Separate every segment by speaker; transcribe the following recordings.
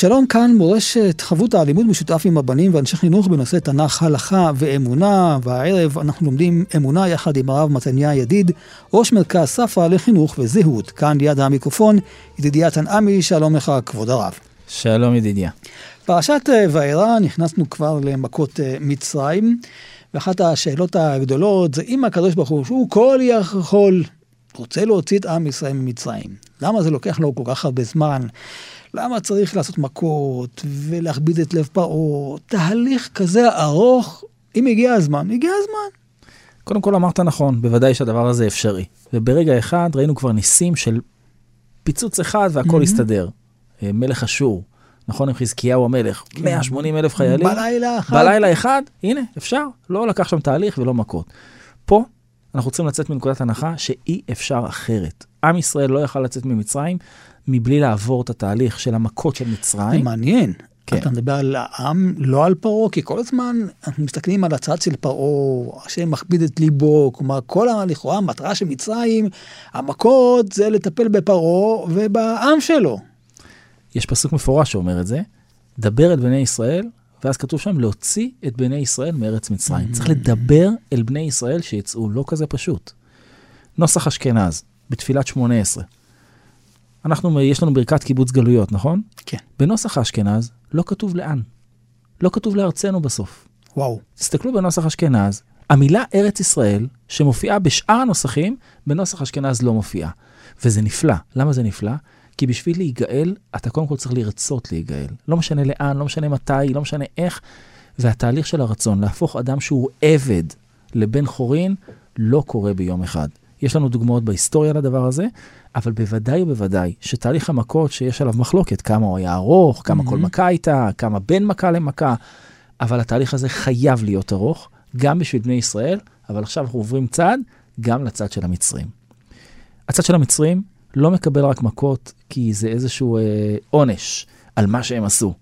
Speaker 1: שלום כאן מורשת חבותה לימוד משותף עם הבנים ואנשי חינוך בנושא תנ"ך, הלכה ואמונה, והערב אנחנו לומדים אמונה יחד עם הרב מתניה ידיד, ראש מרכז ספרא לחינוך וזהות. כאן ליד המיקרופון, ידידיה תנעמי, שלום לך כבוד הרב.
Speaker 2: שלום ידידיה.
Speaker 1: פרשת אה, וארא נכנסנו כבר למכות אה, מצרים, ואחת השאלות הגדולות זה אם הקדוש ברוך הוא, שהוא כל יכול, רוצה להוציא את עם ישראל ממצרים. למה זה לוקח לו כל כך הרבה זמן? למה צריך לעשות מכות ולהכביד את לב פרעה? תהליך כזה ארוך, אם הגיע הזמן, הגיע הזמן.
Speaker 2: קודם כל אמרת נכון, בוודאי שהדבר הזה אפשרי. וברגע אחד ראינו כבר ניסים של פיצוץ אחד והכל mm-hmm. הסתדר. אה, מלך אשור, נכון עם חזקיהו המלך, כן. 180 אלף חיילים.
Speaker 1: בלילה אחד.
Speaker 2: בלילה אחד, הנה, אפשר. לא לקח שם תהליך ולא מכות. פה אנחנו צריכים לצאת מנקודת הנחה שאי אפשר אחרת. עם ישראל לא יכל לצאת ממצרים מבלי לעבור את התהליך של המכות של מצרים.
Speaker 1: זה מעניין. כן. אתה מדבר על העם, לא על פרעה, כי כל הזמן אנחנו מסתכלים על הצד של פרעה, השם מכביד את ליבו, כלומר כל לכאורה המטרה של מצרים, המכות זה לטפל בפרעה ובעם שלו.
Speaker 2: יש פסוק מפורש שאומר את זה, דבר את בני ישראל, ואז כתוב שם להוציא את בני ישראל מארץ מצרים. Mm-hmm. צריך לדבר אל בני ישראל שיצאו, לא כזה פשוט. נוסח אשכנז, בתפילת שמונה עשרה. אנחנו, יש לנו ברכת קיבוץ גלויות, נכון?
Speaker 1: כן.
Speaker 2: בנוסח אשכנז לא כתוב לאן. לא כתוב לארצנו בסוף.
Speaker 1: וואו.
Speaker 2: תסתכלו בנוסח אשכנז, המילה ארץ ישראל, שמופיעה בשאר הנוסחים, בנוסח אשכנז לא מופיעה. וזה נפלא. למה זה נפלא? כי בשביל להיגאל, אתה קודם כל צריך לרצות להיגאל. לא משנה לאן, לא משנה מתי, לא משנה איך. והתהליך של הרצון להפוך אדם שהוא עבד לבן חורין, לא קורה ביום אחד. יש לנו דוגמאות בהיסטוריה לדבר הזה, אבל בוודאי ובוודאי שתהליך המכות שיש עליו מחלוקת, כמה הוא היה ארוך, כמה mm-hmm. כל מכה הייתה, כמה בין מכה למכה, אבל התהליך הזה חייב להיות ארוך, גם בשביל בני ישראל, אבל עכשיו אנחנו עוברים צעד, גם לצד של המצרים. הצד של המצרים לא מקבל רק מכות כי זה איזשהו אה, עונש על מה שהם עשו.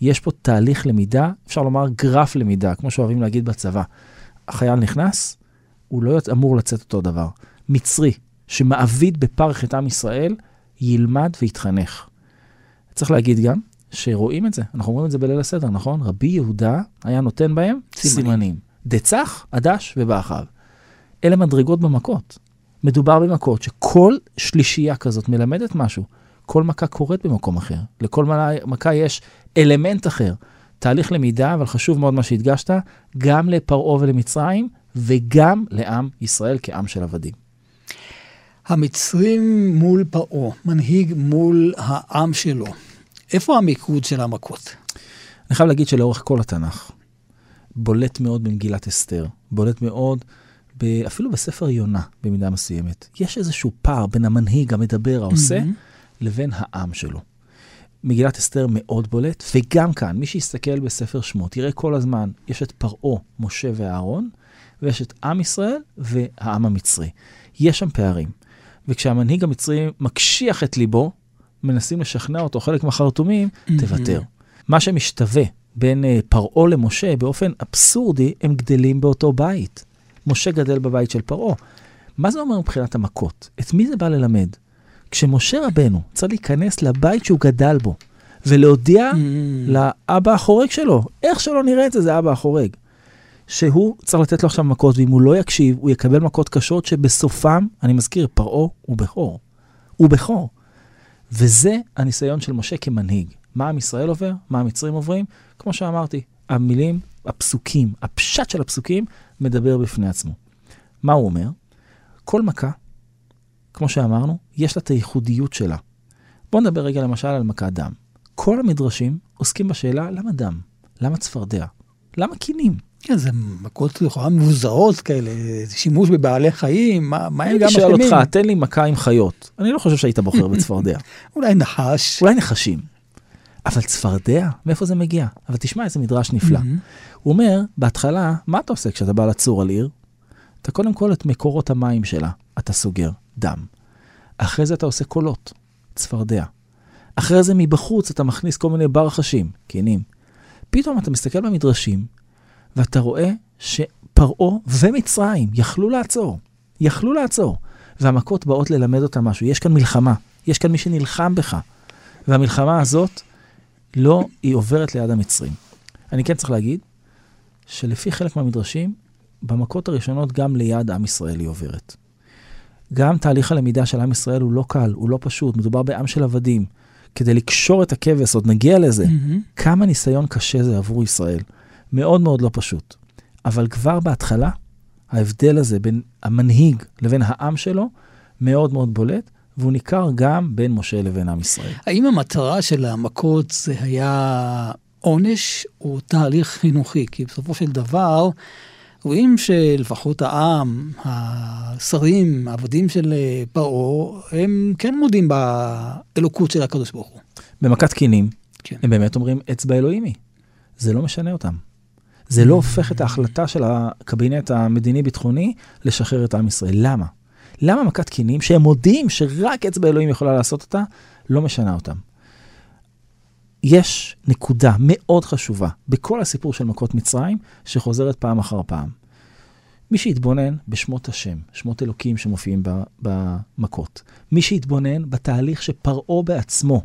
Speaker 2: יש פה תהליך למידה, אפשר לומר גרף למידה, כמו שאוהבים להגיד בצבא. החייל נכנס, הוא לא אמור לצאת אותו דבר. מצרי שמעביד בפרך את עם ישראל, ילמד ויתחנך. צריך להגיד גם שרואים את זה, אנחנו רואים את זה בליל הסדר, נכון? רבי יהודה היה נותן בהם סימנים. סימנים. דצח, עדש ובאחיו. אלה מדרגות במכות. מדובר במכות שכל שלישייה כזאת מלמדת משהו. כל מכה קורית במקום אחר. לכל מכה יש אלמנט אחר. תהליך למידה, אבל חשוב מאוד מה שהדגשת, גם לפרעה ולמצרים, וגם לעם ישראל כעם של עבדים.
Speaker 1: המצרים מול פרעה, מנהיג מול העם שלו. איפה המיקוד של המכות?
Speaker 2: אני חייב להגיד שלאורך כל התנ"ך, בולט מאוד במגילת אסתר, בולט מאוד אפילו בספר יונה במידה מסוימת. יש איזשהו פער בין המנהיג, המדבר, העושה, mm-hmm. לבין העם שלו. מגילת אסתר מאוד בולט, וגם כאן, מי שיסתכל בספר שמות, יראה כל הזמן, יש את פרעה, משה ואהרון, ויש את עם ישראל והעם המצרי. יש שם פערים. וכשהמנהיג המצרי מקשיח את ליבו, מנסים לשכנע אותו, חלק מהחרטומים, mm-hmm. תוותר. מה שמשתווה בין uh, פרעה למשה, באופן אבסורדי, הם גדלים באותו בית. משה גדל בבית של פרעה. מה זה אומר מבחינת המכות? את מי זה בא ללמד? כשמשה רבנו צריך להיכנס לבית שהוא גדל בו, ולהודיע mm. לאבא החורג שלו, איך שלא נראה את זה, זה אבא החורג. שהוא צריך לתת לו עכשיו מכות, ואם הוא לא יקשיב, הוא יקבל מכות קשות שבסופם, אני מזכיר, פרעה הוא בכור. הוא בכור. וזה הניסיון של משה כמנהיג. מה עם ישראל עובר? מה המצרים עוברים? כמו שאמרתי, המילים, הפסוקים, הפשט של הפסוקים, מדבר בפני עצמו. מה הוא אומר? כל מכה, כמו שאמרנו, יש לה את הייחודיות שלה. בואו נדבר רגע למשל על מכת דם. כל המדרשים עוסקים בשאלה למה דם? למה צפרדע? למה קינים?
Speaker 1: כן, זה מכות לכאורה מבוזרות כאלה, שימוש בבעלי חיים, מה, מה הם גם
Speaker 2: שואל
Speaker 1: מחרימים?
Speaker 2: אותך, תן לי מכה עם חיות. אני לא חושב שהיית בוחר בצפרדע.
Speaker 1: אולי נחש.
Speaker 2: אולי נחשים. אבל צפרדע, מאיפה זה מגיע? אבל תשמע איזה מדרש נפלא. הוא אומר, בהתחלה, מה אתה עושה כשאתה בא לצור על עיר? אתה קודם כל את מקורות המים שלה, אתה סוגר, דם. אחרי זה אתה עושה קולות, צפרדע. אחרי זה מבחוץ אתה מכניס כל מיני ברחשים, קינים. פתאום אתה מסתכל במדרשים, ואתה רואה שפרעה ומצרים יכלו לעצור. יכלו לעצור. והמכות באות ללמד אותם משהו. יש כאן מלחמה, יש כאן מי שנלחם בך. והמלחמה הזאת, לא, היא עוברת ליד המצרים. אני כן צריך להגיד, שלפי חלק מהמדרשים, במכות הראשונות גם ליד עם ישראל היא עוברת. גם תהליך הלמידה של עם ישראל הוא לא קל, הוא לא פשוט, מדובר בעם של עבדים. כדי לקשור את הכבש, עוד נגיע לזה,
Speaker 1: מהמם.
Speaker 2: כמה ניסיון קשה זה עבור ישראל. מאוד מאוד לא פשוט. אבל כבר בהתחלה, ההבדל הזה בין המנהיג לבין העם שלו מאוד מאוד בולט, והוא ניכר גם בין משה לבין עם ישראל.
Speaker 1: האם המטרה של המכות זה היה עונש או תהליך חינוכי? כי בסופו של דבר, רואים שלפחות העם, השרים, העבדים של אה, פרעה, הם כן מודים באלוקות של הקדוש ברוך הוא.
Speaker 2: במכת קינים,
Speaker 1: כן.
Speaker 2: הם באמת אומרים, אצבע אלוהים היא. זה לא משנה אותם. זה לא הופך את ההחלטה של הקבינט המדיני-ביטחוני לשחרר את עם ישראל. למה? למה מכת קינים, שהם מודים שרק אצבע אלוהים יכולה לעשות אותה, לא משנה אותם? יש נקודה מאוד חשובה בכל הסיפור של מכות מצרים, שחוזרת פעם אחר פעם. מי שיתבונן בשמות השם, שמות אלוקים שמופיעים במכות, מי שיתבונן בתהליך שפרעה בעצמו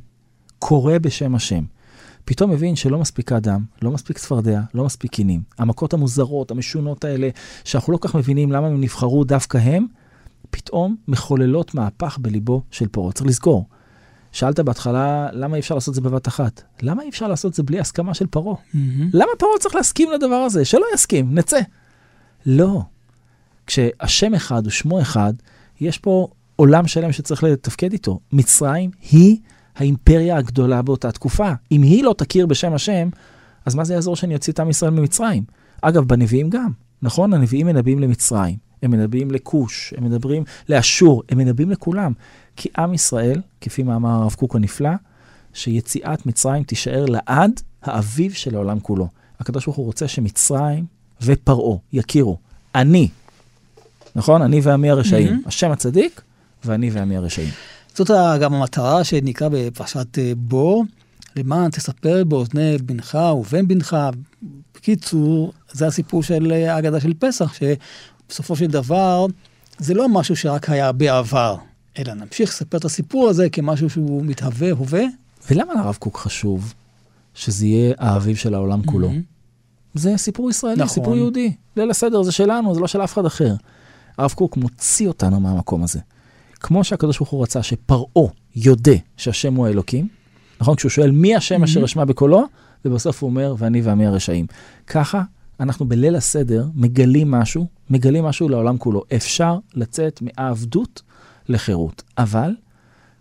Speaker 2: קורא בשם השם, פתאום מבין שלא מספיק אדם, לא מספיק צפרדע, לא מספיק קינים. המכות המוזרות, המשונות האלה, שאנחנו לא כל כך מבינים למה הם נבחרו דווקא הם, פתאום מחוללות מהפך בליבו של פרעה. צריך לזכור, שאלת בהתחלה, למה אי אפשר לעשות את זה בבת אחת? למה אי אפשר לעשות את זה בלי הסכמה של פרעה?
Speaker 1: מהמם.
Speaker 2: למה פרעה צריך להסכים לדבר הזה? שלא יסכים, נצא. לא. כשהשם אחד ושמו אחד, יש פה עולם שלם שצריך לתפקד איתו. מצרים היא האימפריה הגדולה באותה תקופה. אם היא לא תכיר בשם השם, אז מה זה יעזור שאני אוציא את עם ישראל ממצרים? אגב, בנביאים גם, נכון? הנביאים מנבאים למצרים, הם מנבאים לכוש, הם מדברים לאשור, הם מנבאים לכולם. כי עם ישראל, כפי מאמר הרב קוק הנפלא, שיציאת מצרים תישאר לעד האביב של העולם כולו. הקדוש ברוך הוא רוצה שמצרים ופרעה יכירו. אני, נכון? אני ועמי הרשעים.
Speaker 1: מהמם.
Speaker 2: השם הצדיק ואני ועמי הרשעים.
Speaker 1: זאת גם המטרה שנקרא בפרשת אה, בור, למען תספר באוזני בנך ובן בנך. בקיצור, זה הסיפור של אה, ההגדה של פסח, שבסופו של דבר זה לא משהו שרק היה בעבר, אלא נמשיך לספר את הסיפור הזה כמשהו שהוא מתהווה, הווה.
Speaker 2: ולמה לרב קוק חשוב שזה יהיה האביב של העולם כולו? זה סיפור ישראלי,
Speaker 1: נכון.
Speaker 2: סיפור יהודי. ליל הסדר זה שלנו, זה לא של אף אחד אחר. הרב קוק מוציא אותנו מהמקום הזה. כמו שהקדוש ברוך הוא רצה שפרעה יודה שהשם הוא האלוקים, נכון? כשהוא שואל מי השם אשר. אשמע בקולו, ובסוף הוא אומר, ואני ועמי הרשעים. ככה אנחנו בליל הסדר מגלים משהו, מגלים משהו לעולם כולו. אפשר לצאת מהעבדות לחירות. אבל,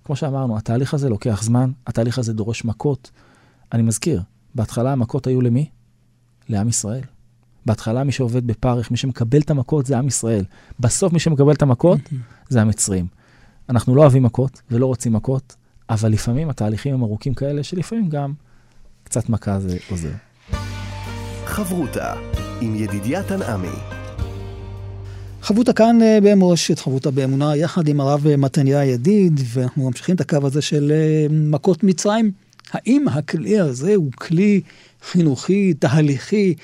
Speaker 2: כמו שאמרנו, התהליך הזה לוקח זמן, התהליך הזה דורש מכות. אני מזכיר, בהתחלה המכות היו למי? לעם ישראל. בהתחלה מי שעובד בפרך, מי שמקבל את המכות זה עם ישראל. בסוף מי שמקבל את המכות זה המצרים. אנחנו לא אוהבים מכות ולא רוצים מכות, אבל לפעמים התהליכים הם ארוכים כאלה, שלפעמים גם קצת מכה זה עוזר.
Speaker 3: חברותה עם ידידיה תנעמי.
Speaker 1: חברותה כאן אה, במורשת, חברותה באמונה, יחד עם הרב אה, מתניה ידיד, ואנחנו ממשיכים את הקו הזה של אה, מכות מצרים. האם הכלי הזה הוא כלי חינוכי, תהליכי,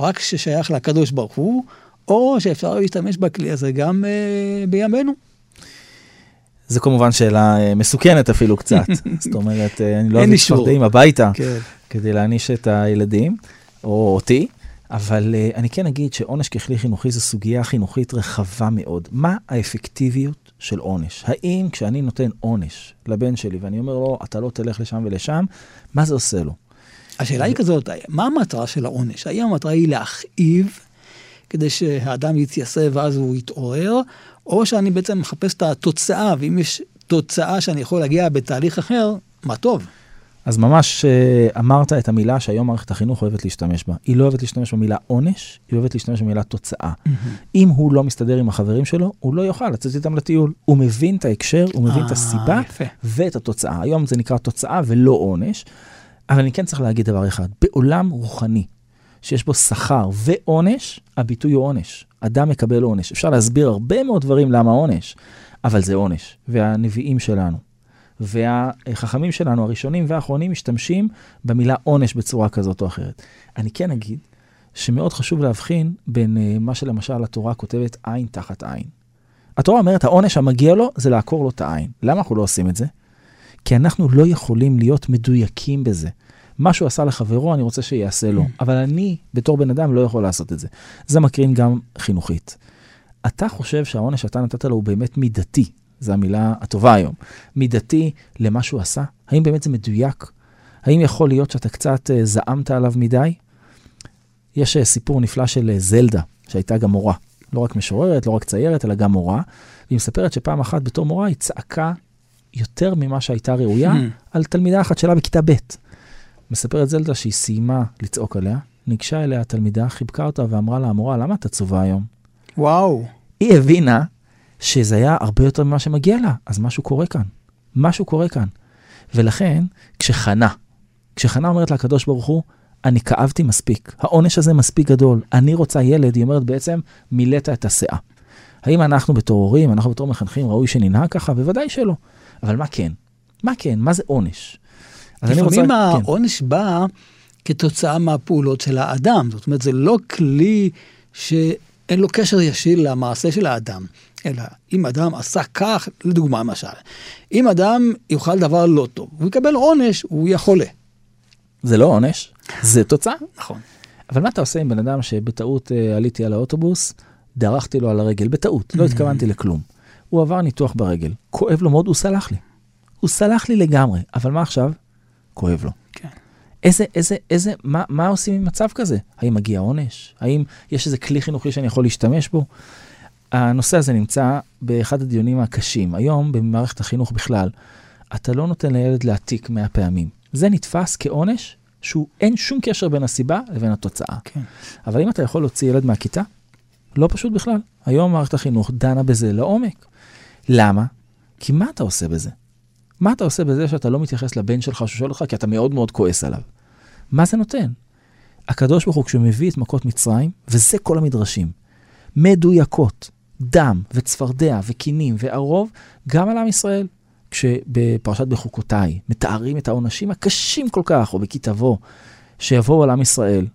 Speaker 1: רק ששייך לקדוש ברוך הוא, או שאפשר להשתמש בכלי הזה גם אה, בימינו?
Speaker 2: זו כמובן שאלה אה, מסוכנת אפילו קצת. זאת אומרת, אה, אני לא אביא. צפרדעים הביתה
Speaker 1: כן.
Speaker 2: כדי להעניש את הילדים, או אותי, אבל אה, אני כן אגיד שעונש ככלי חינוכי זו סוגיה חינוכית רחבה מאוד. מה האפקטיביות של עונש? האם כשאני נותן עונש לבן שלי ואני אומר לו, אתה לא תלך לשם ולשם, מה זה עושה לו?
Speaker 1: השאלה היא כזאת, מה המטרה של העונש? האם המטרה היא להכאיב כדי שהאדם יתייסב ואז הוא יתעורר, או שאני בעצם מחפש את התוצאה, ואם יש תוצאה שאני יכול להגיע בתהליך אחר, מה טוב.
Speaker 2: אז ממש אה, אמרת את המילה שהיום מערכת החינוך אוהבת להשתמש בה. היא לא אוהבת להשתמש במילה עונש, היא אוהבת להשתמש במילה תוצאה. אם הוא לא מסתדר עם החברים שלו, הוא לא יוכל לצאת איתם לטיול. הוא מבין את ההקשר, הוא מבין את
Speaker 1: אה,
Speaker 2: הסיבה
Speaker 1: יפה.
Speaker 2: ואת התוצאה. היום זה נקרא תוצאה ולא עונש, אבל אני כן צריך להגיד דבר אחד, בעולם רוחני, שיש בו שכר ועונש, הביטוי הוא עונש. אדם מקבל עונש. אפשר להסביר הרבה מאוד דברים למה עונש, אבל זה עונש. והנביאים שלנו, והחכמים שלנו, הראשונים והאחרונים, משתמשים במילה עונש בצורה כזאת או אחרת. אני כן אגיד שמאוד חשוב להבחין בין uh, מה שלמשל התורה כותבת עין תחת עין. התורה אומרת, העונש המגיע לו זה לעקור לו את העין. למה אנחנו לא עושים את זה? כי אנחנו לא יכולים להיות מדויקים בזה. מה שהוא עשה לחברו, אני רוצה שיעשה לו. אבל אני, בתור בן אדם, לא יכול לעשות את זה. זה מקרין גם חינוכית. אתה חושב שהעונש שאתה נתת לו הוא באמת מידתי, זו המילה הטובה היום, מידתי למה שהוא עשה? האם באמת זה מדויק? האם יכול להיות שאתה קצת אה, זעמת עליו מדי? יש אה, סיפור נפלא של אה, זלדה, שהייתה גם מורה. לא רק משוררת, לא רק ציירת, אלא גם מורה. והיא מספרת שפעם אחת בתור מורה היא צעקה יותר ממה שהייתה ראויה
Speaker 1: Hmm.
Speaker 2: על תלמידה אחת שלה בכיתה ב'. מספרת זלדה שהיא סיימה לצעוק עליה, ניגשה אליה התלמידה, חיבקה אותה ואמרה לה, המורה, למה את עצובה היום?
Speaker 1: וואו.
Speaker 2: היא הבינה שזה היה הרבה יותר ממה שמגיע לה, אז משהו קורה כאן. משהו קורה כאן. ולכן, כשחנה, כשחנה אומרת לקדוש ברוך הוא, אני כאבתי מספיק, העונש הזה מספיק גדול, אני רוצה ילד, היא אומרת בעצם, מילאת את הסאה. האם אנחנו בתור הורים, אנחנו בתור מחנכים, ראוי שננהג ככה? בוודאי שלא. אבל מה כן? מה כן? מה זה עונש?
Speaker 1: לפעמים
Speaker 2: רוצה- כן.
Speaker 1: העונש בא כתוצאה מהפעולות של האדם. זאת אומרת, זה לא כלי שאין לו קשר ישיר למעשה של האדם, אלא אם אדם עשה כך, לדוגמה למשל, אם אדם יאכל דבר לא טוב, הוא יקבל עונש, הוא יהיה חולה.
Speaker 2: זה לא עונש, זה תוצאה.
Speaker 1: נכון.
Speaker 2: אבל מה אתה עושה עם בן אדם שבטעות אה, עליתי על האוטובוס, דרכתי לו על הרגל, בטעות, לא התכוונתי לכלום. הוא עבר ניתוח ברגל, כואב לו מאוד, הוא סלח לי. הוא סלח לי לגמרי, אבל מה עכשיו? כואב לו.
Speaker 1: כן.
Speaker 2: איזה, איזה, איזה, מה, מה עושים עם מצב כזה? האם מגיע עונש? האם יש איזה כלי חינוכי שאני יכול להשתמש בו? הנושא הזה נמצא באחד הדיונים הקשים. היום, במערכת החינוך בכלל, אתה לא נותן לילד להעתיק 100 פעמים. זה נתפס כעונש שהוא אין שום קשר בין הסיבה לבין התוצאה.
Speaker 1: כן.
Speaker 2: אבל אם אתה יכול להוציא ילד מהכיתה, לא פשוט בכלל. היום מערכת החינוך דנה בזה לעומק. למה? כי מה אתה עושה בזה? מה אתה עושה בזה שאתה לא מתייחס לבן שלך ששואל אותך כי אתה מאוד מאוד כועס עליו? מה זה נותן? הקדוש ברוך הוא כשהוא מביא את מכות מצרים, וזה כל המדרשים, מדויקות, דם וצפרדע וקינים וערוב, גם על עם ישראל. כשבפרשת בחוקותיי מתארים את העונשים הקשים כל כך, או בכי תבוא, שיבואו על עם ישראל,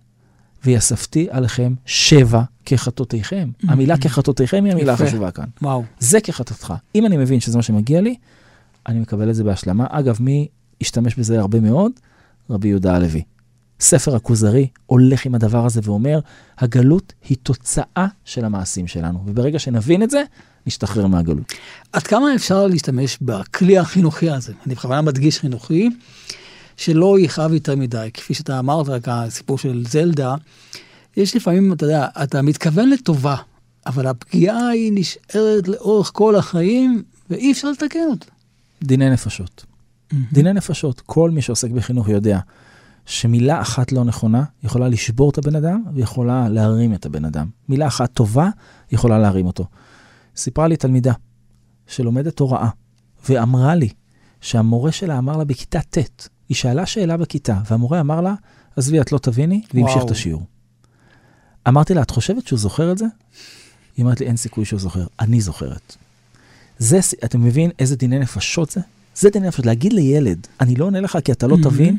Speaker 2: ויספתי עליכם שבע כחטאותיכם. המילה כחטאותיכם היא המילה. החשובה כאן.
Speaker 1: וואו.
Speaker 2: זה כחטאתך. אם אני מבין שזה מה שמגיע לי, אני מקבל את זה בהשלמה. אגב, מי השתמש בזה הרבה מאוד? רבי יהודה הלוי. ספר הכוזרי הולך עם הדבר הזה ואומר, הגלות היא תוצאה של המעשים שלנו, וברגע שנבין את זה, נשתחרר מהגלות.
Speaker 1: עד כמה אפשר להשתמש בכלי החינוכי הזה? אני בכוונה מדגיש חינוכי, שלא יכאב יותר מדי. כפי שאתה אמרת, רק הסיפור של זלדה, יש לפעמים, אתה יודע, אתה מתכוון לטובה, אבל הפגיעה היא נשארת לאורך כל החיים, ואי אפשר לתקן אותה.
Speaker 2: דיני נפשות. דיני נפשות. כל מי שעוסק בחינוך יודע שמילה אחת לא נכונה יכולה לשבור את הבן אדם ויכולה להרים את הבן אדם. מילה אחת טובה יכולה להרים אותו. סיפרה לי תלמידה שלומדת הוראה, ואמרה לי שהמורה שלה אמר לה בכיתה ט', היא שאלה שאלה בכיתה, והמורה אמר לה, עזבי, את לא תביני, והמשיך. את השיעור. אמרתי לה, את חושבת שהוא זוכר את זה? היא אמרת לי, אין סיכוי שהוא זוכר. אני זוכרת. זה, אתה מבין איזה דיני נפשות זה? זה דיני נפשות. להגיד לילד, אני לא עונה לך כי אתה לא
Speaker 1: Mhm.
Speaker 2: תבין,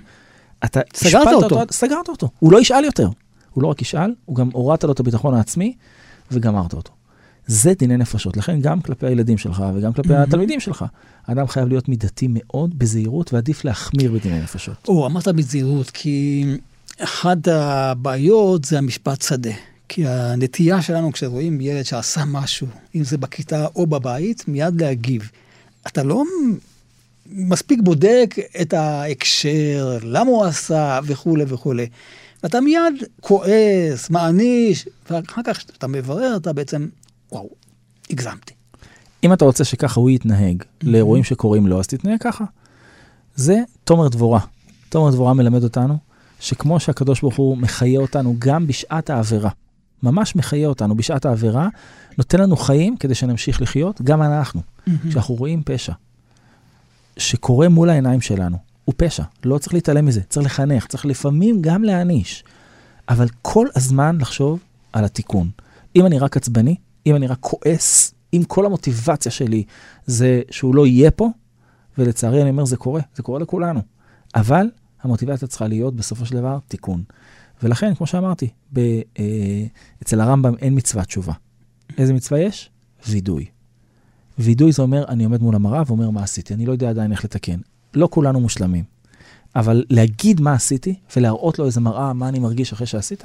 Speaker 2: אתה
Speaker 1: סגרת
Speaker 2: השפלת
Speaker 1: אותו.
Speaker 2: סגרת אותו. הוא לא ישאל יותר. הוא לא רק ישאל, הוא גם הורדת לו את הביטחון העצמי וגמרת אותו. זה דיני נפשות. לכן גם כלפי הילדים שלך וגם כלפי
Speaker 1: Mhm.
Speaker 2: התלמידים שלך, האדם חייב להיות מידתי מאוד בזהירות ועדיף להחמיר בדיני נפשות.
Speaker 1: או, אמרת בזהירות, כי אחת הבעיות זה המשפט שדה. כי הנטייה שלנו כשרואים ילד שעשה משהו, אם זה בכיתה או בבית, מיד להגיב. אתה לא מספיק בודק את ההקשר, למה הוא עשה וכולי וכולי. ואתה מיד כועס, מעניש, ואחר כך כשאתה מברר, אתה בעצם, וואו, הגזמתי.
Speaker 2: אם אתה רוצה שככה הוא יתנהג לאירועים שקורים לו, אז תתנהג ככה. זה תומר דבורה. תומר דבורה מלמד אותנו שכמו שהקדוש ברוך הוא מחיה אותנו גם בשעת העבירה, ממש מחיה אותנו בשעת העבירה, נותן לנו חיים כדי שנמשיך לחיות, גם אנחנו. כשאנחנו רואים פשע שקורה מול העיניים שלנו, הוא פשע, לא צריך להתעלם מזה, צריך לחנך, צריך לפעמים גם להעניש, אבל כל הזמן לחשוב על התיקון. אם אני רק עצבני, אם אני רק כועס, אם כל המוטיבציה שלי זה שהוא לא יהיה פה, ולצערי אני אומר, זה קורה, זה קורה לכולנו. אבל המוטיבציה צריכה להיות בסופו של דבר תיקון. ולכן, כמו שאמרתי, ב, אה, אצל הרמב"ם אין מצוות תשובה. איזה מצווה יש? וידוי. וידוי זה אומר, אני עומד מול המראה ואומר מה עשיתי, אני לא יודע עדיין איך לתקן. לא כולנו מושלמים. אבל להגיד מה עשיתי ולהראות לו איזה מראה, מה אני מרגיש אחרי שעשית,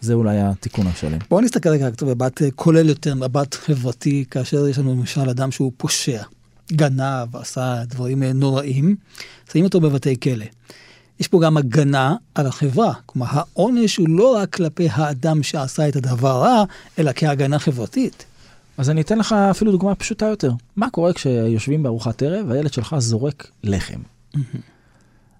Speaker 2: זה אולי התיקון השלם.
Speaker 1: בואו נסתכל רגע במבט אה, כולל יותר, מבט חברתי, כאשר יש לנו למשל אדם שהוא פושע, גנב, עשה דברים אה, נוראים, שמים אותו בבתי כלא. יש פה גם הגנה על החברה, כלומר העונש הוא לא רק כלפי האדם שעשה את הדבר רע, אלא כהגנה חברתית.
Speaker 2: אז אני אתן לך אפילו דוגמה פשוטה יותר. מה קורה כשיושבים בארוחת ערב והילד שלך זורק לחם?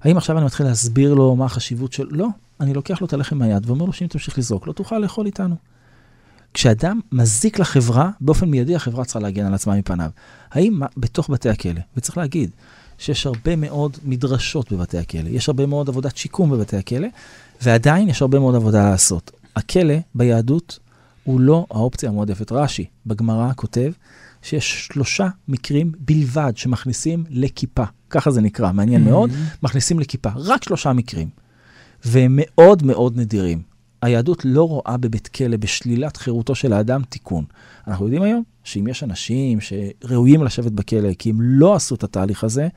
Speaker 2: האם עכשיו אני מתחיל להסביר לו מה החשיבות של... לא, אני לוקח לו את הלחם מהיד ואומר לו שאם תמשיך לזרוק, לא תוכל לאכול איתנו. כשאדם מזיק לחברה, באופן מיידי החברה צריכה להגן על עצמה מפניו. האם בתוך בתי הכלא, וצריך להגיד שיש הרבה מאוד מדרשות בבתי הכלא, יש הרבה מאוד עבודת שיקום בבתי הכלא, ועדיין יש הרבה מאוד עבודה לעשות. הכלא ביהדות הוא לא האופציה המועדפת. רש"י בגמרא כותב שיש שלושה מקרים בלבד שמכניסים לכיפה, ככה זה נקרא, מעניין mm-hmm. מאוד, מכניסים לכיפה, רק שלושה מקרים. והם מאוד מאוד נדירים. היהדות לא רואה בבית כלא, בשלילת חירותו של האדם, תיקון. אנחנו יודעים היום שאם יש אנשים שראויים לשבת בכלא כי הם לא עשו את התהליך הזה,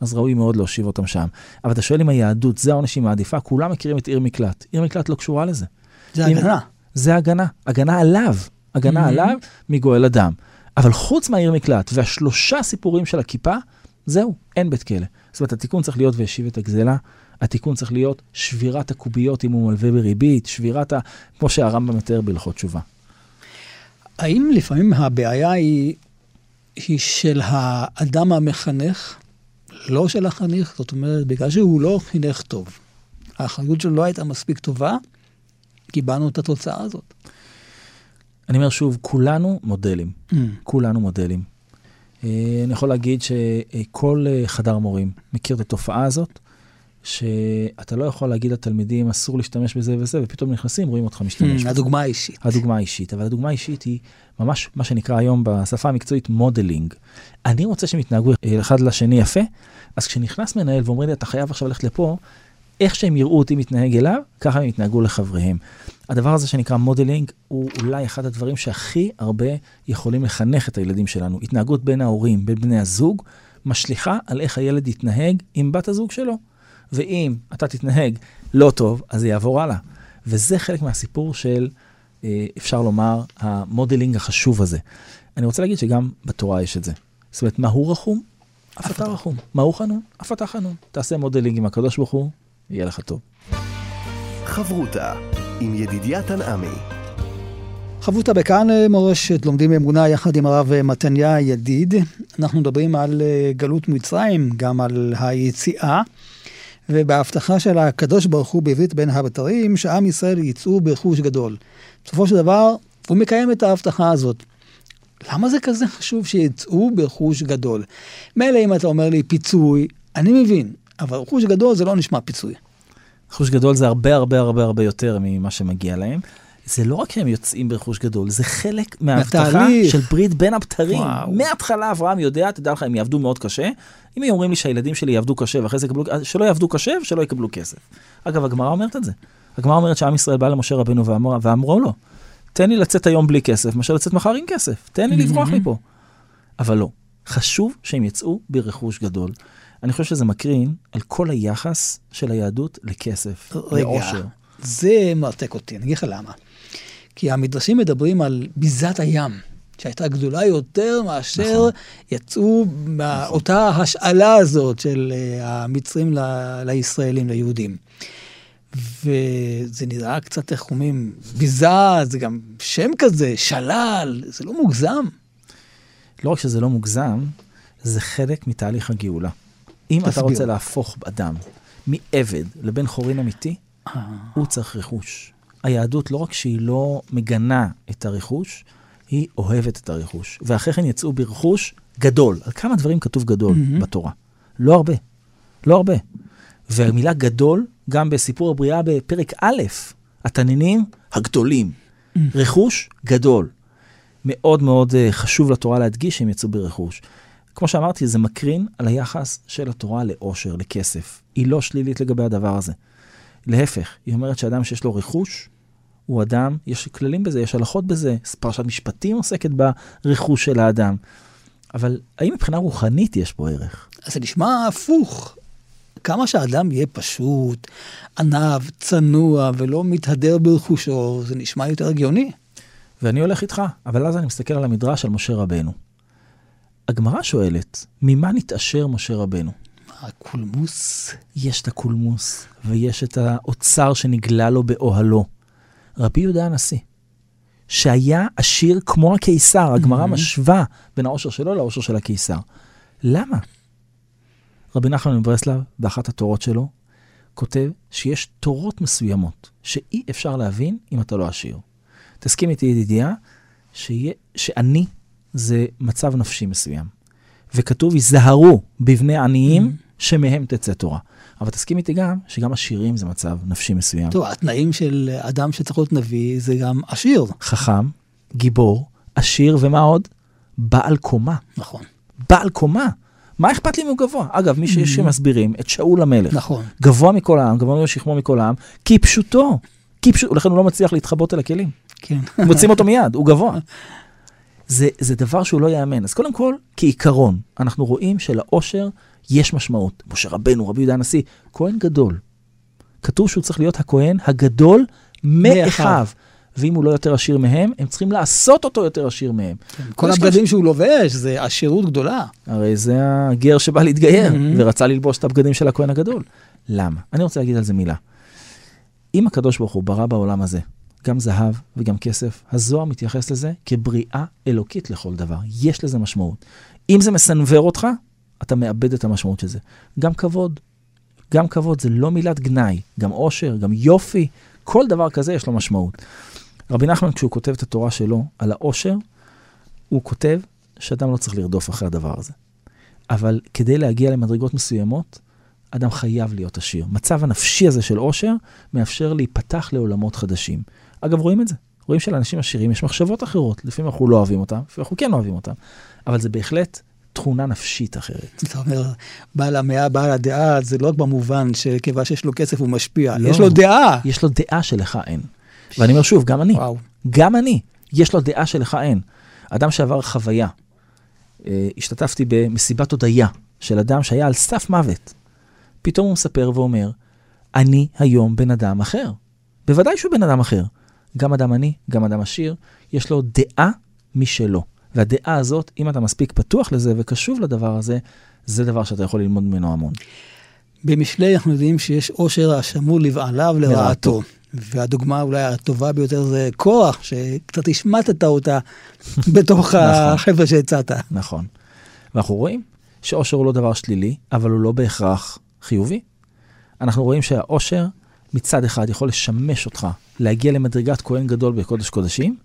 Speaker 2: אז ראוי מאוד להושיב אותם שם. אבל אתה שואל אם היהדות, זה העונש היא מעדיפה, כולם מכירים את עיר מקלט. עיר מקלט לא קשורה לזה.
Speaker 1: זה הגנה.
Speaker 2: זה הגנה, הגנה עליו, הגנה mm-hmm. עליו מגואל אדם. אבל חוץ מהעיר מקלט והשלושה סיפורים של הכיפה, זהו, אין בית כלא. זאת אומרת, התיקון צריך להיות והשיב את הגזלה, התיקון צריך להיות שבירת הקוביות אם הוא מלווה בריבית, שבירת ה... כמו שהרמב"ם מתאר בהלכות תשובה.
Speaker 1: האם לפעמים הבעיה היא, היא של האדם המחנך, לא של החניך? זאת אומרת, בגלל שהוא לא חינך טוב, האחריות שלו לא הייתה מספיק טובה, קיבלנו את התוצאה הזאת.
Speaker 2: אני אומר שוב, כולנו מודלים. Mm. כולנו מודלים. אה, אני יכול להגיד שכל אה, חדר מורים מכיר את התופעה הזאת, שאתה לא יכול להגיד לתלמידים, אסור להשתמש בזה וזה, ופתאום נכנסים, רואים אותך משתמש
Speaker 1: mm, בזה. הדוגמה האישית.
Speaker 2: הדוגמה האישית, אבל הדוגמה האישית היא ממש מה שנקרא היום בשפה המקצועית modeling. אני רוצה שהם יתנהגו אחד לשני יפה, אז כשנכנס מנהל ואומרים לי, אתה חייב עכשיו ללכת לפה, איך שהם יראו אותי מתנהג אליו, ככה הם יתנהגו לחבריהם. הדבר הזה שנקרא modeling, הוא אולי אחד הדברים שהכי הרבה יכולים לחנך את הילדים שלנו. התנהגות בין ההורים, בין בני הזוג, משליכה על איך הילד יתנהג עם בת הזוג שלו. ואם אתה תתנהג לא טוב, אז זה יעבור הלאה. וזה חלק מהסיפור של, אה, אפשר לומר, המודלינג החשוב הזה. אני רוצה להגיד שגם בתורה יש את זה. זאת אומרת, מה הוא רחום? אף אתה רחום. מה הוא חנון? אף אתה חנון. תעשה מודלינג עם הקדוש ברוך הוא, יהיה לך טוב.
Speaker 3: חברותה עם ידידיה תנעמי.
Speaker 1: חברותא בכאן אה, מורשת, לומדים אמונה יחד עם הרב אה, מתניה ידיד. אנחנו מדברים על גלות מצרים, גם על היציאה, ובהבטחה של הקדוש ברוך הוא בעברית בין הבתרים, שעם ישראל יצאו ברכוש גדול. בסופו של דבר, הוא מקיים את ההבטחה הזאת. למה זה כזה חשוב שיצאו ברכוש גדול? מילא אם אתה אומר לי פיצוי, אני מבין, אבל רכוש גדול זה לא נשמע פיצוי.
Speaker 2: רכוש גדול זה הרבה הרבה הרבה הרבה יותר ממה שמגיע להם. זה לא רק שהם יוצאים ברכוש גדול, זה חלק מההבטחה של ברית בין הבתרים. מההתחלה אברהם יודע, תדע לך, הם יעבדו מאוד קשה. אם הם אומרים לי שהילדים שלי יעבדו קשה ואחרי זה יקבלו, שלא יעבדו קשה ושלא יקבלו כסף. אגב, הגמרא אומרת את זה. הגמרא אומרת שעם ישראל בא למשה רבנו ואמר, ואמרו לו, תן לי לצאת היום בלי כסף, מאשר לצאת מחר עם כסף. תן לי לברוח מפה. אבל לא, חשוב שהם יצאו ברכוש גדול. אני חושב שזה מקרין על כל היחס של היהדות לכסף, רגע, לאושר.
Speaker 1: זה מרתק אותי, אני אגיד לך למה. כי המדרשים מדברים על ביזת הים, שהייתה גדולה יותר מאשר נכון. יצאו מאותה נכון. השאלה הזאת של uh, המצרים ל- לישראלים, ליהודים. וזה נראה קצת, איך אומרים, ביזה, זה גם שם כזה, שלל, זה לא מוגזם.
Speaker 2: לא רק שזה לא מוגזם, זה חלק מתהליך הגאולה. אם תסביר. אתה רוצה להפוך אדם מעבד לבן חורין אמיתי,
Speaker 1: אה,
Speaker 2: הוא צריך רכוש. היהדות לא רק שהיא לא מגנה את הרכוש, היא אוהבת את הרכוש. ואחרי כן יצאו ברכוש גדול. על כמה דברים כתוב גדול
Speaker 1: מהמם.
Speaker 2: בתורה? לא הרבה. לא הרבה. והמילה גדול, גם בסיפור הבריאה בפרק א', התנינים הגדולים. רכוש גדול. מאוד מאוד אה, חשוב לתורה להדגיש שהם יצאו ברכוש. כמו שאמרתי, זה מקרין על היחס של התורה לעושר, לכסף. היא לא שלילית לגבי הדבר הזה. להפך, היא אומרת שאדם שיש לו רכוש, הוא אדם, יש כללים בזה, יש הלכות בזה, פרשת משפטים עוסקת ברכוש של האדם. אבל האם מבחינה רוחנית יש פה ערך?
Speaker 1: אז זה נשמע הפוך. כמה שהאדם יהיה פשוט, עניו, צנוע ולא מתהדר ברכושו, זה נשמע יותר הגיוני.
Speaker 2: ואני הולך איתך, אבל אז אני מסתכל על המדרש על משה רבנו. הגמרא שואלת, ממה נתעשר משה רבנו?
Speaker 1: הקולמוס,
Speaker 2: יש את הקולמוס, ויש את האוצר שנגלה לו באוהלו. רבי יהודה הנשיא, שהיה עשיר כמו הקיסר, הגמרא
Speaker 1: Mhm.
Speaker 2: משווה בין העושר שלו לעושר של הקיסר. למה? רבי נחמן מברסלב, באחת התורות שלו, כותב שיש תורות מסוימות שאי אפשר להבין אם אתה לא עשיר. תסכים איתי, ידידיה, שיה, שאני זה מצב נפשי מסוים. וכתוב, היזהרו בבני עניים, שמהם תצא תורה. אבל תסכים איתי גם, שגם עשירים זה מצב נפשי מסוים.
Speaker 1: טוב, התנאים של אדם שצריך להיות נביא זה גם עשיר.
Speaker 2: חכם, גיבור, עשיר, ומה עוד? בעל קומה.
Speaker 1: נכון,
Speaker 2: בעל קומה. מה אכפת לי אם הוא גבוה? אגב, מי שיש שמסבירים את שאול המלך.
Speaker 1: נכון.
Speaker 2: גבוה מכל העם, גבוה משכמו מכל העם, כי פשוטו. כי פשוט, לכן הוא לא מצליח להתחבות אל הכלים.
Speaker 1: כן.
Speaker 2: מוצאים אותו מיד, הוא גבוה. זה, זה דבר שהוא לא ייאמן. אז קודם כל, כעיקרון, אנחנו רואים שלעושר יש משמעות. משה רבנו, רבי יהודה הנשיא, כהן גדול. כתוב שהוא צריך להיות הכהן הגדול מאחיו. ואם הוא לא יותר עשיר מהם, הם צריכים לעשות אותו יותר עשיר מהם.
Speaker 1: כל
Speaker 2: יש
Speaker 1: הבגדים שהוא לובש זה עשירות גדולה.
Speaker 2: הרי זה הגר שבא להתגייר,
Speaker 1: Mhm.
Speaker 2: ורצה ללבוש את הבגדים של הכהן הגדול. למה? אני רוצה להגיד על זה מילה. אם הקדוש ברוך הוא ברא בעולם הזה גם זהב וגם כסף, הזוהר מתייחס לזה כבריאה אלוקית לכל דבר. יש לזה משמעות. אם זה מסנוור אותך, אתה מאבד את המשמעות של זה. גם כבוד. גם כבוד זה לא מילת גנאי, גם עושר, גם יופי, כל דבר כזה יש לו משמעות. רבי נחמן, כשהוא כותב את התורה שלו על העושר, הוא כותב שאדם לא צריך לרדוף אחרי הדבר הזה. אבל כדי להגיע למדרגות מסוימות, אדם חייב להיות עשיר. מצב הנפשי הזה של עושר מאפשר להיפתח לעולמות חדשים. אגב, רואים את זה. רואים שלאנשים עשירים יש מחשבות אחרות. לפעמים אנחנו לא אוהבים אותם, לפעמים אנחנו כן אוהבים אותם. אבל זה בהחלט תכונה נפשית אחרת.
Speaker 1: אתה אומר, בעל המאה, בעל הדעה, זה לא רק במובן שכיוון שיש לו כסף הוא משפיע,
Speaker 2: לא.
Speaker 1: יש לו דעה.
Speaker 2: יש לו דעה שלך אין. ואני אומר שוב, גם אני.
Speaker 1: וואו.
Speaker 2: גם אני, יש לו דעה שלך אין. אדם שעבר חוויה, אה, השתתפתי במסיבת הודיה של אדם שהיה על סף מוות. פתאום הוא מספר ואומר, אני היום בן אדם אחר. בוודאי שהוא בן אדם אחר. גם אדם עני, גם אדם עשיר, יש לו דעה משלו. והדעה הזאת, אם אתה מספיק פתוח לזה וקשוב לדבר הזה, זה דבר שאתה יכול ללמוד ממנו המון.
Speaker 1: במשלי אנחנו יודעים שיש עושר השמור לבעליו לרעתו. והדוגמה אולי הטובה ביותר זה קורח, שקצת השמטת אותה בתוך
Speaker 2: נכון.
Speaker 1: החבר'ה שהצעת.
Speaker 2: נכון. ואנחנו רואים שעושר הוא לא דבר שלילי, אבל הוא לא בהכרח חיובי. אנחנו רואים שהעושר מצד אחד יכול לשמש אותך להגיע למדרגת כהן גדול בקודש קודשים,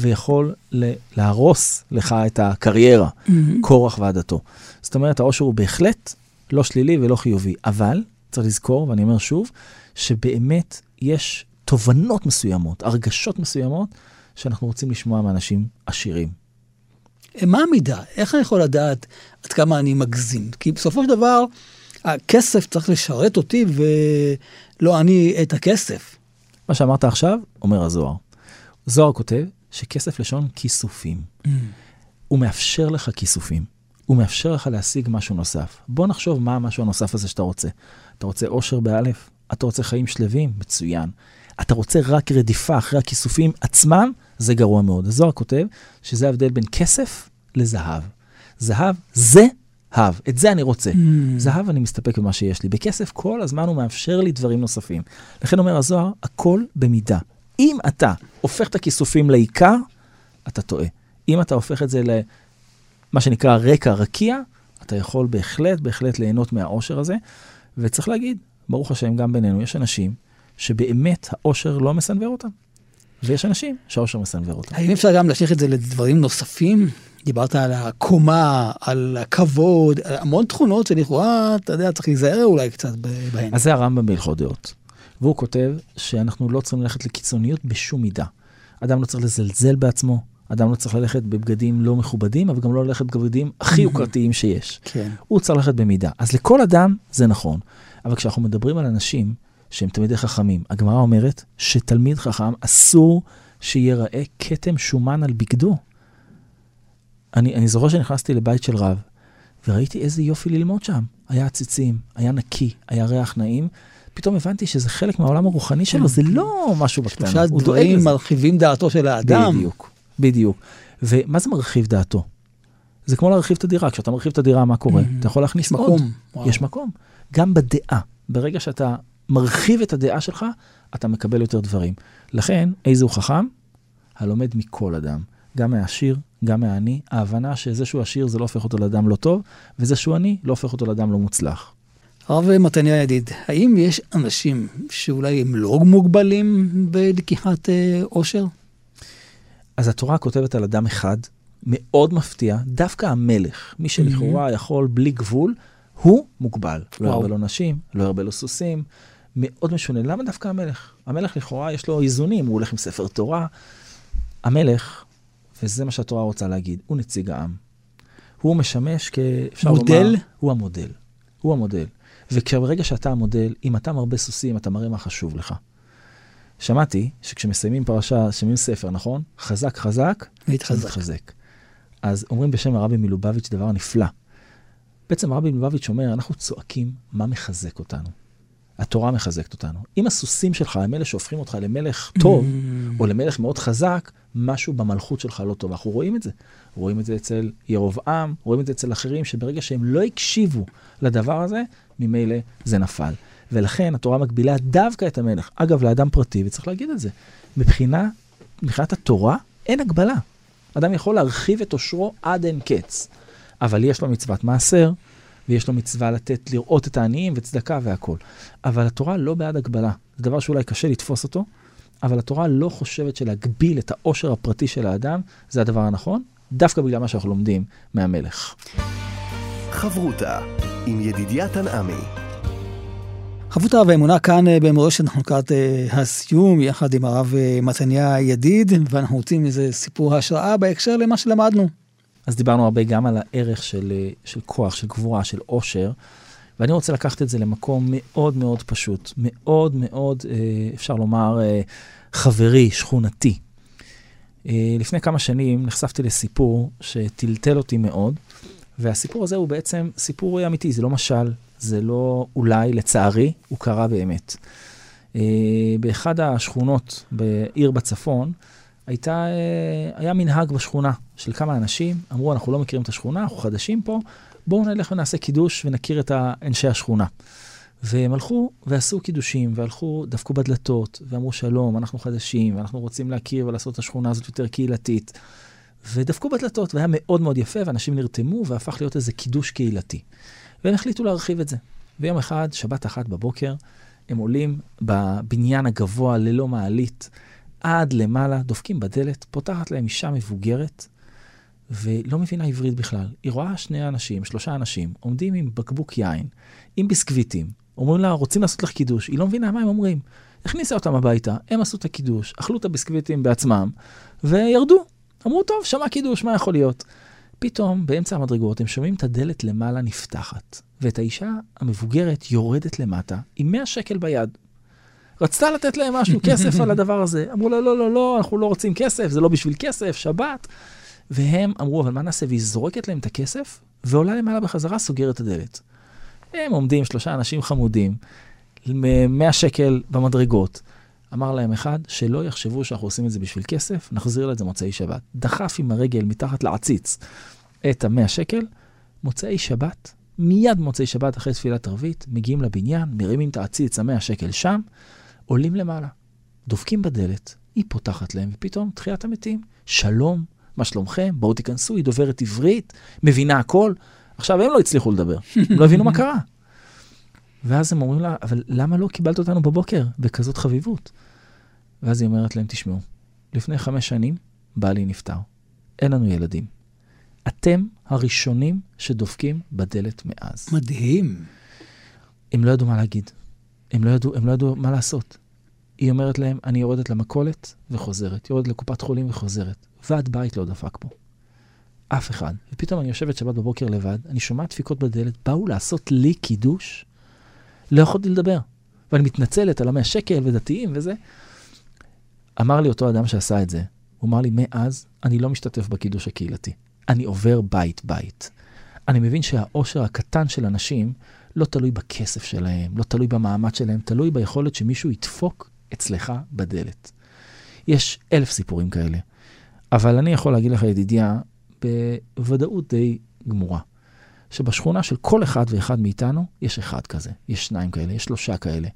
Speaker 2: ויכול ל- להרוס לך את הקריירה, קורח ועדתו. זאת אומרת, העושר הוא בהחלט לא שלילי ולא חיובי, אבל צריך לזכור, ואני אומר שוב, שבאמת יש תובנות מסוימות, הרגשות מסוימות, שאנחנו רוצים לשמוע מאנשים עשירים.
Speaker 1: מה המידה? איך אני יכול לדעת עד כמה אני מגזים? כי בסופו של דבר, הכסף צריך לשרת אותי ולא אני את הכסף.
Speaker 2: מה שאמרת עכשיו, אומר הזוהר. זוהר כותב שכסף לשון כיסופים. הוא מאפשר לך כיסופים. הוא מאפשר לך להשיג משהו נוסף. בוא נחשוב מה המשהו הנוסף הזה שאתה רוצה. אתה רוצה אושר באלף? אתה רוצה חיים שלווים? מצוין. אתה רוצה רק רדיפה אחרי הכיסופים עצמם? זה גרוע מאוד. הזוהר כותב שזה ההבדל בין כסף לזהב. זהב זה הב, את זה אני רוצה. זהב אני מסתפק במה שיש לי. בכסף כל הזמן הוא מאפשר לי דברים נוספים. לכן אומר הזוהר, הכל במידה. אם אתה הופך את הכיסופים לעיקר, אתה טועה. אם אתה הופך את זה למה שנקרא רקע רקיע, אתה יכול בהחלט, בהחלט ליהנות מהאושר הזה. וצריך להגיד, ברוך השם, גם בינינו, יש אנשים שבאמת האושר לא מסנוור אותם. ויש אנשים שהאושר מסנוור אותם.
Speaker 1: האם אפשר גם להשליך את זה לדברים נוספים? דיברת על הקומה, על הכבוד, על המון תכונות שלכאורה, אתה יודע, צריך להיזהר אולי קצת בהן.
Speaker 2: אז זה הרמב"ם בהלכות דעות. והוא כותב שאנחנו לא צריכים ללכת לקיצוניות בשום מידה. אדם לא צריך לזלזל בעצמו, אדם לא צריך ללכת בבגדים לא מכובדים, אבל גם לא ללכת בבגדים הכי יוקרתיים שיש.
Speaker 1: כן.
Speaker 2: הוא צריך ללכת במידה. אז לכל אדם זה נכון. אבל כשאנחנו מדברים על אנשים שהם תלמידי חכמים, הגמרא אומרת שתלמיד חכם אסור שיראה כתם שומן על בגדו. אני, אני זוכר שנכנסתי לבית של רב, וראיתי איזה יופי ללמוד שם. היה עציצים, היה נקי, היה ריח נעים. פתאום הבנתי שזה חלק מהעולם הרוחני שלו, זה לא משהו בקטנה.
Speaker 1: שלושה דברים. מרחיבים דעתו של האדם.
Speaker 2: בדיוק, בדיוק. ומה זה מרחיב דעתו? זה כמו להרחיב את הדירה. כשאתה מרחיב את הדירה, מה קורה?
Speaker 1: Mhm.
Speaker 2: אתה יכול להכניס עוד.
Speaker 1: מקום.
Speaker 2: יש מקום. גם בדעה. ברגע שאתה מרחיב את הדעה שלך, אתה מקבל יותר דברים. לכן, איזה הוא חכם? הלומד מכל אדם. גם מהעשיר, גם מהעני. ההבנה שזה שהוא עשיר זה לא הופך אותו לאדם לא טוב, וזה שהוא עני לא הופך אותו לאדם לא מוצלח.
Speaker 1: הרב מתניה ידיד, האם יש אנשים שאולי הם לא מוגבלים בלקיחת אה, עושר?
Speaker 2: אז התורה כותבת על אדם אחד, מאוד מפתיע, דווקא המלך, מי שלכאורה יכול בלי גבול, הוא מוגבל. לא. ירבה לו נשים, לא ירבה לו סוסים, מאוד משונה. למה דווקא המלך? המלך לכאורה יש לו איזונים, הוא הולך עם ספר תורה. המלך, וזה מה שהתורה רוצה להגיד, הוא נציג העם. הוא משמש כ...
Speaker 1: מודל?
Speaker 2: לומר, הוא המודל. הוא המודל. וכשברגע שאתה המודל, אם אתה מרבה סוסים, אתה מראה מה חשוב לך. שמעתי שכשמסיימים פרשה, מסיימים ספר, נכון? חזק חזק,
Speaker 1: להתחזק.
Speaker 2: מתחזק. אז אומרים בשם הרבי מלובביץ' דבר נפלא. בעצם הרבי מלובביץ' אומר, אנחנו צועקים מה מחזק אותנו. התורה מחזקת אותנו. אם הסוסים שלך הם אלה שהופכים אותך למלך טוב, או למלך מאוד חזק, משהו במלכות שלך לא טוב. אנחנו רואים את זה. רואים את זה אצל ירבעם, רואים את זה אצל אחרים, שברגע שהם לא הקשיבו לדבר הזה, ממילא זה נפל. ולכן התורה מגבילה דווקא את המלך. אגב, לאדם פרטי, וצריך להגיד את זה, מבחינה, מבחינת התורה, אין הגבלה. אדם יכול להרחיב את עושרו עד אין קץ. אבל יש לו מצוות מעשר, ויש לו מצווה לתת, לראות את העניים וצדקה והכול. אבל התורה לא בעד הגבלה. זה דבר שאולי קשה לתפוס אותו, אבל התורה לא חושבת שלהגביל את העושר הפרטי של האדם, זה הדבר הנכון, דווקא בגלל מה שאנחנו לומדים מהמלך.
Speaker 3: חברותה עם ידידיה תנעמי.
Speaker 1: חבותה והאמונה כאן אה, במורשת, לקראת אה, הסיום, יחד עם הרב אה, מתניה ידיד, ואנחנו רוצים איזה סיפור השראה בהקשר למה שלמדנו.
Speaker 2: אז דיברנו הרבה גם על הערך של, של כוח, של גבורה, של עושר, ואני רוצה לקחת את זה למקום מאוד מאוד פשוט, מאוד מאוד, אפשר לומר, חברי, שכונתי. לפני כמה שנים נחשפתי לסיפור שטלטל אותי מאוד, והסיפור הזה הוא בעצם סיפור אמיתי, זה לא משל, זה לא אולי, לצערי, הוא קרה באמת. אה, באחד השכונות בעיר בצפון, הייתה, אה, היה מנהג בשכונה של כמה אנשים, אמרו, אנחנו לא מכירים את השכונה, אנחנו חדשים פה, בואו נלך ונעשה קידוש ונכיר את אנשי השכונה. והם הלכו ועשו קידושים, והלכו, דפקו בדלתות, ואמרו שלום, אנחנו חדשים, ואנחנו רוצים להכיר ולעשות את השכונה הזאת יותר קהילתית. ודפקו בדלתות, והיה מאוד מאוד יפה, ואנשים נרתמו, והפך להיות איזה קידוש קהילתי. והם החליטו להרחיב את זה. ויום אחד, שבת אחת בבוקר, הם עולים בבניין הגבוה ללא מעלית, עד למעלה, דופקים בדלת, פותחת להם אישה מבוגרת, ולא מבינה עברית בכלל. היא רואה שני אנשים, שלושה אנשים, עומדים עם בקבוק יין, עם ביסקוויטים, אומרים לה, רוצים לעשות לך קידוש. היא לא מבינה מה הם אומרים. הכניסה אותם הביתה, הם עשו את הקידוש, אכלו את הביסקוויטים בעצמם, וירדו. אמרו, טוב, שמע קידוש, מה יכול להיות? פתאום, באמצע המדרגות, הם שומעים את הדלת למעלה נפתחת, ואת האישה המבוגרת יורדת למטה עם 100 שקל ביד. רצתה לתת להם משהו, כסף על הדבר הזה. אמרו לה, לא, לא, לא, אנחנו לא רוצים כסף, זה לא בשביל כסף, שבת. והם אמרו, אבל מה נעשה? והיא זורקת להם את הכסף, ועולה למעלה בחזרה, סוגרת את הדלת. הם עומדים, שלושה אנשים חמודים, 100 שקל במדרגות. אמר להם אחד, שלא יחשבו שאנחנו עושים את זה בשביל כסף, נחזיר לה את זה מוצאי שבת. דחף עם הרגל מתחת לעציץ את המאה שקל, מוצאי שבת, מיד מוצאי שבת אחרי תפילת ערבית, מגיעים לבניין, מרימים את העציץ, המאה שקל שם, עולים למעלה, דופקים בדלת, היא פותחת להם, ופתאום תחיית המתים, שלום, מה שלומכם? בואו תיכנסו, היא דוברת עברית, מבינה הכל. עכשיו, הם לא הצליחו לדבר, הם לא הבינו מה קרה. ואז הם אומרים לה, אבל למה לא קיבלת אותנו בבוקר בכזאת חביבות? ואז היא אומרת להם, תשמעו, לפני חמש שנים בעלי נפטר, אין לנו ילדים. אתם הראשונים שדופקים בדלת מאז.
Speaker 1: מדהים.
Speaker 2: הם לא ידעו מה להגיד. הם לא ידעו, הם לא ידעו מה לעשות. היא אומרת להם, אני יורדת למכולת וחוזרת, יורדת לקופת חולים וחוזרת. ועד בית לא דפק פה. אף אחד. ופתאום אני יושבת שבת בבוקר לבד, אני שומעת דפיקות בדלת, באו לעשות לי קידוש, לא יכולתי לדבר. ואני מתנצלת על המאה שקל ודתיים וזה. אמר לי אותו אדם שעשה את זה, הוא אמר לי, מאז אני לא משתתף בקידוש הקהילתי. אני עובר בית-בית. אני מבין שהאושר הקטן של אנשים לא תלוי בכסף שלהם, לא תלוי במעמד שלהם, תלוי ביכולת שמישהו ידפוק אצלך בדלת. יש אלף סיפורים כאלה, אבל אני יכול להגיד לך, ידידיה, בוודאות די גמורה, שבשכונה של כל אחד ואחד מאיתנו, יש אחד כזה, יש שניים כאלה, יש שלושה כאלה.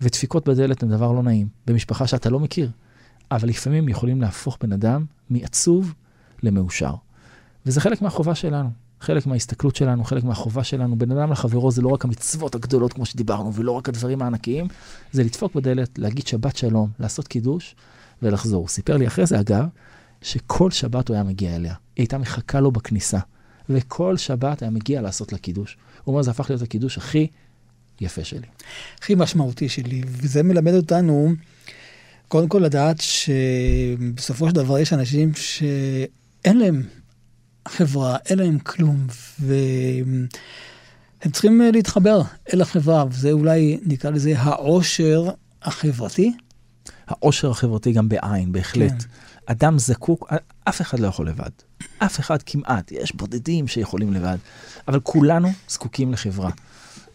Speaker 2: ודפיקות בדלת הם דבר לא נעים, במשפחה שאתה לא מכיר, אבל לפעמים יכולים להפוך בן אדם מעצוב למאושר. וזה חלק מהחובה שלנו, חלק מההסתכלות שלנו, חלק מהחובה שלנו. בן אדם לחברו זה לא רק המצוות הגדולות כמו שדיברנו, ולא רק הדברים הענקיים, זה לדפוק בדלת, להגיד שבת שלום, לעשות קידוש ולחזור. סיפר לי אחרי זה, אגב, שכל שבת הוא היה מגיע אליה. היא הייתה מחכה לו בכניסה, וכל שבת היה מגיע לעשות לה קידוש. הוא אומר, זה הפך להיות הקידוש הכי יפה שלי.
Speaker 1: הכי משמעותי שלי, וזה מלמד אותנו, קודם כל לדעת שבסופו של דבר יש אנשים שאין להם חברה, אין להם כלום, והם צריכים להתחבר אל החברה, וזה אולי, נקרא לזה, העושר החברתי.
Speaker 2: העושר החברתי גם בעין, בהחלט. כן. אדם זקוק, אף אחד לא יכול לבד. אף אחד כמעט. יש בודדים שיכולים לבד, אבל כולנו זקוקים לחברה.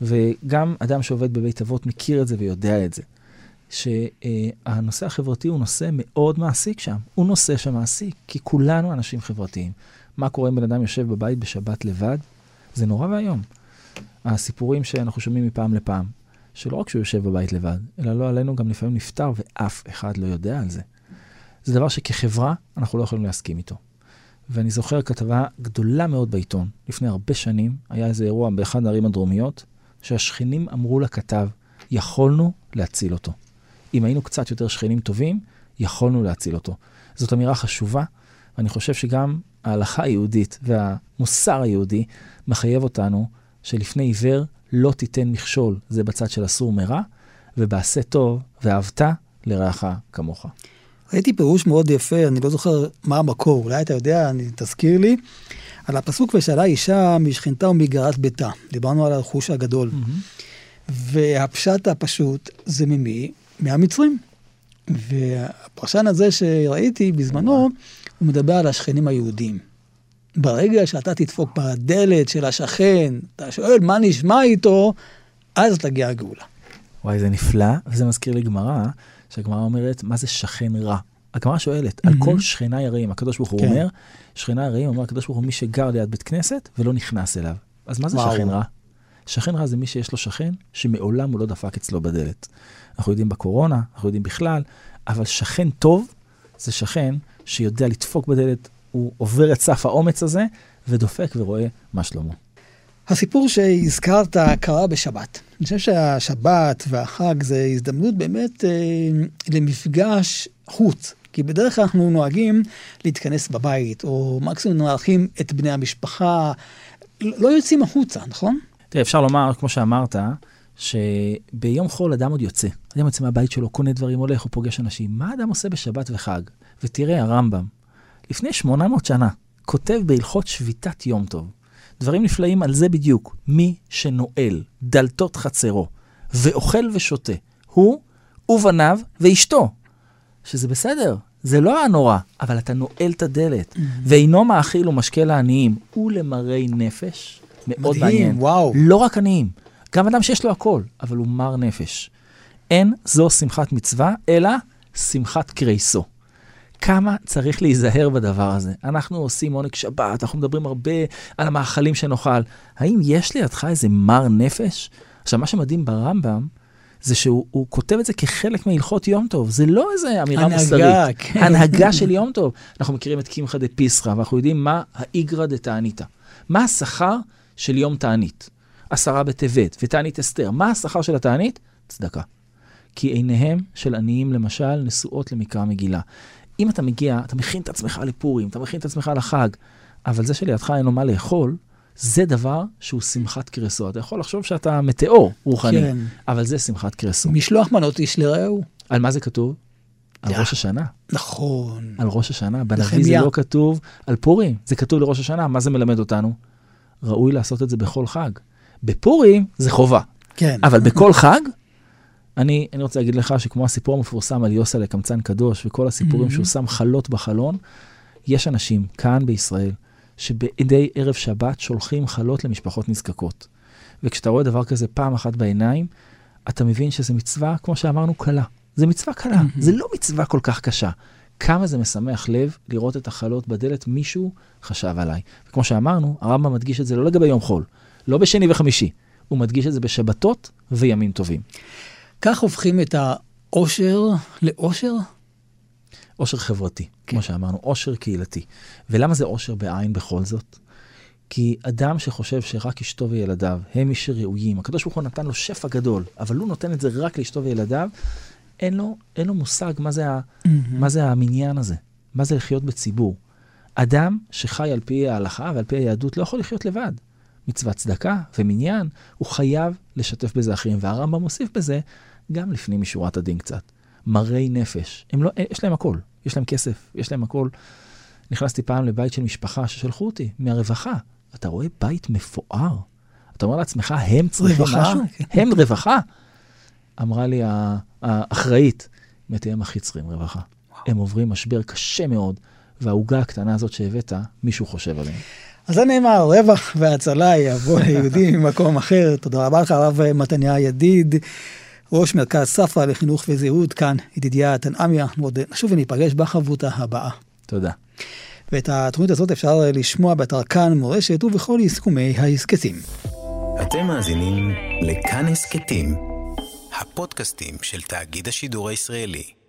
Speaker 2: וגם אדם שעובד בבית אבות מכיר את זה ויודע את זה. שהנושא החברתי הוא נושא מאוד מעסיק שם. הוא נושא שמעסיק, כי כולנו אנשים חברתיים. מה קורה אם בן אדם יושב בבית בשבת לבד? זה נורא ואיום. הסיפורים שאנחנו שומעים מפעם לפעם, שלא רק שהוא יושב בבית לבד, אלא לא עלינו גם לפעמים נפטר ואף אחד לא יודע על זה. זה דבר שכחברה אנחנו לא יכולים להסכים איתו. ואני זוכר כתבה גדולה מאוד בעיתון, לפני הרבה שנים, היה איזה אירוע באחד הערים הדרומיות, שהשכנים אמרו לכתב, יכולנו להציל אותו. אם היינו קצת יותר שכנים טובים, יכולנו להציל אותו. זאת אמירה חשובה, ואני חושב שגם ההלכה היהודית והמוסר היהודי מחייב אותנו שלפני עיוור לא תיתן מכשול, זה בצד של אסור מרע, ובעשה טוב ואהבת לרעך כמוך.
Speaker 1: ראיתי פירוש מאוד יפה, אני לא זוכר מה המקור, אולי אתה יודע, אני, תזכיר לי, על הפסוק ושאלה אישה משכנתה ומגרת ביתה. דיברנו על הרכוש הגדול. Mm-hmm. והפשט הפשוט זה ממי? מהמצרים. והפרשן הזה שראיתי בזמנו, הוא מדבר על השכנים היהודים. ברגע שאתה תדפוק בדלת של השכן, אתה שואל מה נשמע איתו, אז תגיע הגאולה.
Speaker 2: וואי, זה נפלא, וזה מזכיר לי גמרא, שהגמרא אומרת, מה זה שכן רע? הגמרא שואלת, mm-hmm. על כל שכנה יראים, הקדוש ברוך הוא כן. אומר, שכנה יראים, אומר הקדוש ברוך הוא מי שגר ליד בית כנסת ולא נכנס אליו. אז מה זה וואו. שכן רע? שכן רע זה מי שיש לו שכן שמעולם הוא לא דפק אצלו בדלת. אנחנו יודעים בקורונה, אנחנו יודעים בכלל, אבל שכן טוב זה שכן שיודע לדפוק בדלת, הוא עובר את סף האומץ הזה ודופק ורואה מה שלמה.
Speaker 1: הסיפור שהזכרת קרה בשבת. אני חושב שהשבת והחג זה הזדמנות באמת אה, למפגש חוץ. כי בדרך כלל אנחנו נוהגים להתכנס בבית, או מקסימום נארחים את בני המשפחה, לא יוצאים החוצה, נכון?
Speaker 2: תראה, אפשר לומר, כמו שאמרת, שביום חול אדם עוד יוצא. אדם יוצא מהבית שלו, קונה דברים, הולך, הוא פוגש אנשים. מה אדם עושה בשבת וחג? ותראה, הרמב"ם, לפני 800 שנה, כותב בהלכות שביתת יום טוב, דברים נפלאים על זה בדיוק. מי שנועל דלתות חצרו ואוכל ושותה, הוא ובניו ואשתו. שזה בסדר, זה לא הנורא, אבל אתה נועל את הדלת, mm-hmm. ואינו מאכיל ומשקה לעניים ולמראי נפש. מאוד מדהים, מעניין.
Speaker 1: וואו.
Speaker 2: לא רק עניים, גם אדם שיש לו הכל, אבל הוא מר נפש. אין זו שמחת מצווה, אלא שמחת קרייסו. כמה צריך להיזהר בדבר הזה. אנחנו עושים עונג שבת, אנחנו מדברים הרבה על המאכלים שנאכל. האם יש לידך איזה מר נפש? עכשיו, מה שמדהים ברמב"ם, זה שהוא כותב את זה כחלק מהלכות יום טוב, זה לא איזה אמירה הנהגה, מוסרית. כן. הנהגה של יום טוב. אנחנו מכירים את קמחא דפיסחא, ואנחנו יודעים מה האיגרא דתעניתא. מה השכר של יום תענית. עשרה בטבת ותענית אסתר. מה השכר של התענית? צדקה. כי עיניהם של עניים, למשל, נשואות למקרא מגילה. אם אתה מגיע, אתה מכין את עצמך לפורים, אתה מכין את עצמך לחג, אבל זה שלידך אין לו מה לאכול, זה דבר שהוא שמחת קרסו. אתה יכול לחשוב שאתה מטאור רוחני,
Speaker 1: כן.
Speaker 2: אבל זה שמחת קרסו.
Speaker 1: משלוח מנות איש לרעהו.
Speaker 2: על מה זה כתוב? על. ראש השנה.
Speaker 1: נכון.
Speaker 2: על ראש השנה. בנביא זה. לא כתוב על פורים, זה כתוב לראש השנה. מה זה מלמד אותנו? ראוי לעשות את זה בכל חג. בפורים זה חובה,
Speaker 1: כן.
Speaker 2: אבל בכל חג, אני, אני רוצה להגיד לך שכמו הסיפור המפורסם על יוסה לקמצן קדוש וכל הסיפורים
Speaker 1: Mhm.
Speaker 2: שהוא שם חלות בחלון, יש אנשים כאן בישראל שבדי ערב שבת שולחים חלות למשפחות נזקקות. וכשאתה רואה דבר כזה פעם אחת בעיניים, אתה מבין שזו מצווה, כמו שאמרנו, קלה. זו מצווה קלה,
Speaker 1: Mhm.
Speaker 2: זה לא מצווה כל כך קשה. כמה זה משמח לב לראות את החלות בדלת, מישהו חשב עליי. וכמו שאמרנו, הרמב"ם מדגיש את זה לא לגבי יום חול, לא בשני וחמישי, הוא מדגיש את זה בשבתות וימים טובים.
Speaker 1: כך הופכים את העושר לאושר?
Speaker 2: עושר חברתי,
Speaker 1: כן.
Speaker 2: כמו שאמרנו, עושר קהילתי. ולמה זה עושר בעין בכל זאת? כי אדם שחושב שרק אשתו וילדיו הם מי שראויים, הקדוש ברוך הוא נתן לו שפע גדול, אבל הוא נותן את זה רק לאשתו וילדיו, אין לו, אין לו מושג מה זה, ה, מה זה המניין הזה, מה זה לחיות בציבור. אדם שחי על פי ההלכה ועל פי היהדות לא יכול לחיות לבד. מצוות צדקה ומניין, הוא חייב לשתף בזה אחרים, והרמב"ם מוסיף בזה גם לפנים משורת הדין קצת. מרי נפש, הם לא, יש להם הכל, יש להם כסף, יש להם הכל. נכנסתי פעם לבית של משפחה ששלחו אותי מהרווחה. אתה רואה בית מפואר. אתה אומר לעצמך, הם צריכים
Speaker 1: רווחה?
Speaker 2: משהו? הם רווחה. אמרה לי האחראית, מתי הם הכי צריכים רווחה. הם עוברים משבר קשה מאוד, והעוגה הקטנה הזאת שהבאת, מישהו חושב עליהם.
Speaker 1: אז זה נאמר, רווח והצלה יבוא ליהודים ממקום אחר. תודה רבה לך, הרב מתניה ידיד, ראש מרכז ספרא לחינוך וזהות, כאן ידידיה תנעמיה. אנחנו עוד נשוב וניפגש בחברותה הבאה.
Speaker 2: תודה.
Speaker 1: ואת התוכנית הזאת אפשר לשמוע באתר כאן מורשת ובכל יישומי ההסכתים.
Speaker 4: אתם מאזינים לכאן הסכתים, הפודקאסטים של תאגיד השידור הישראלי.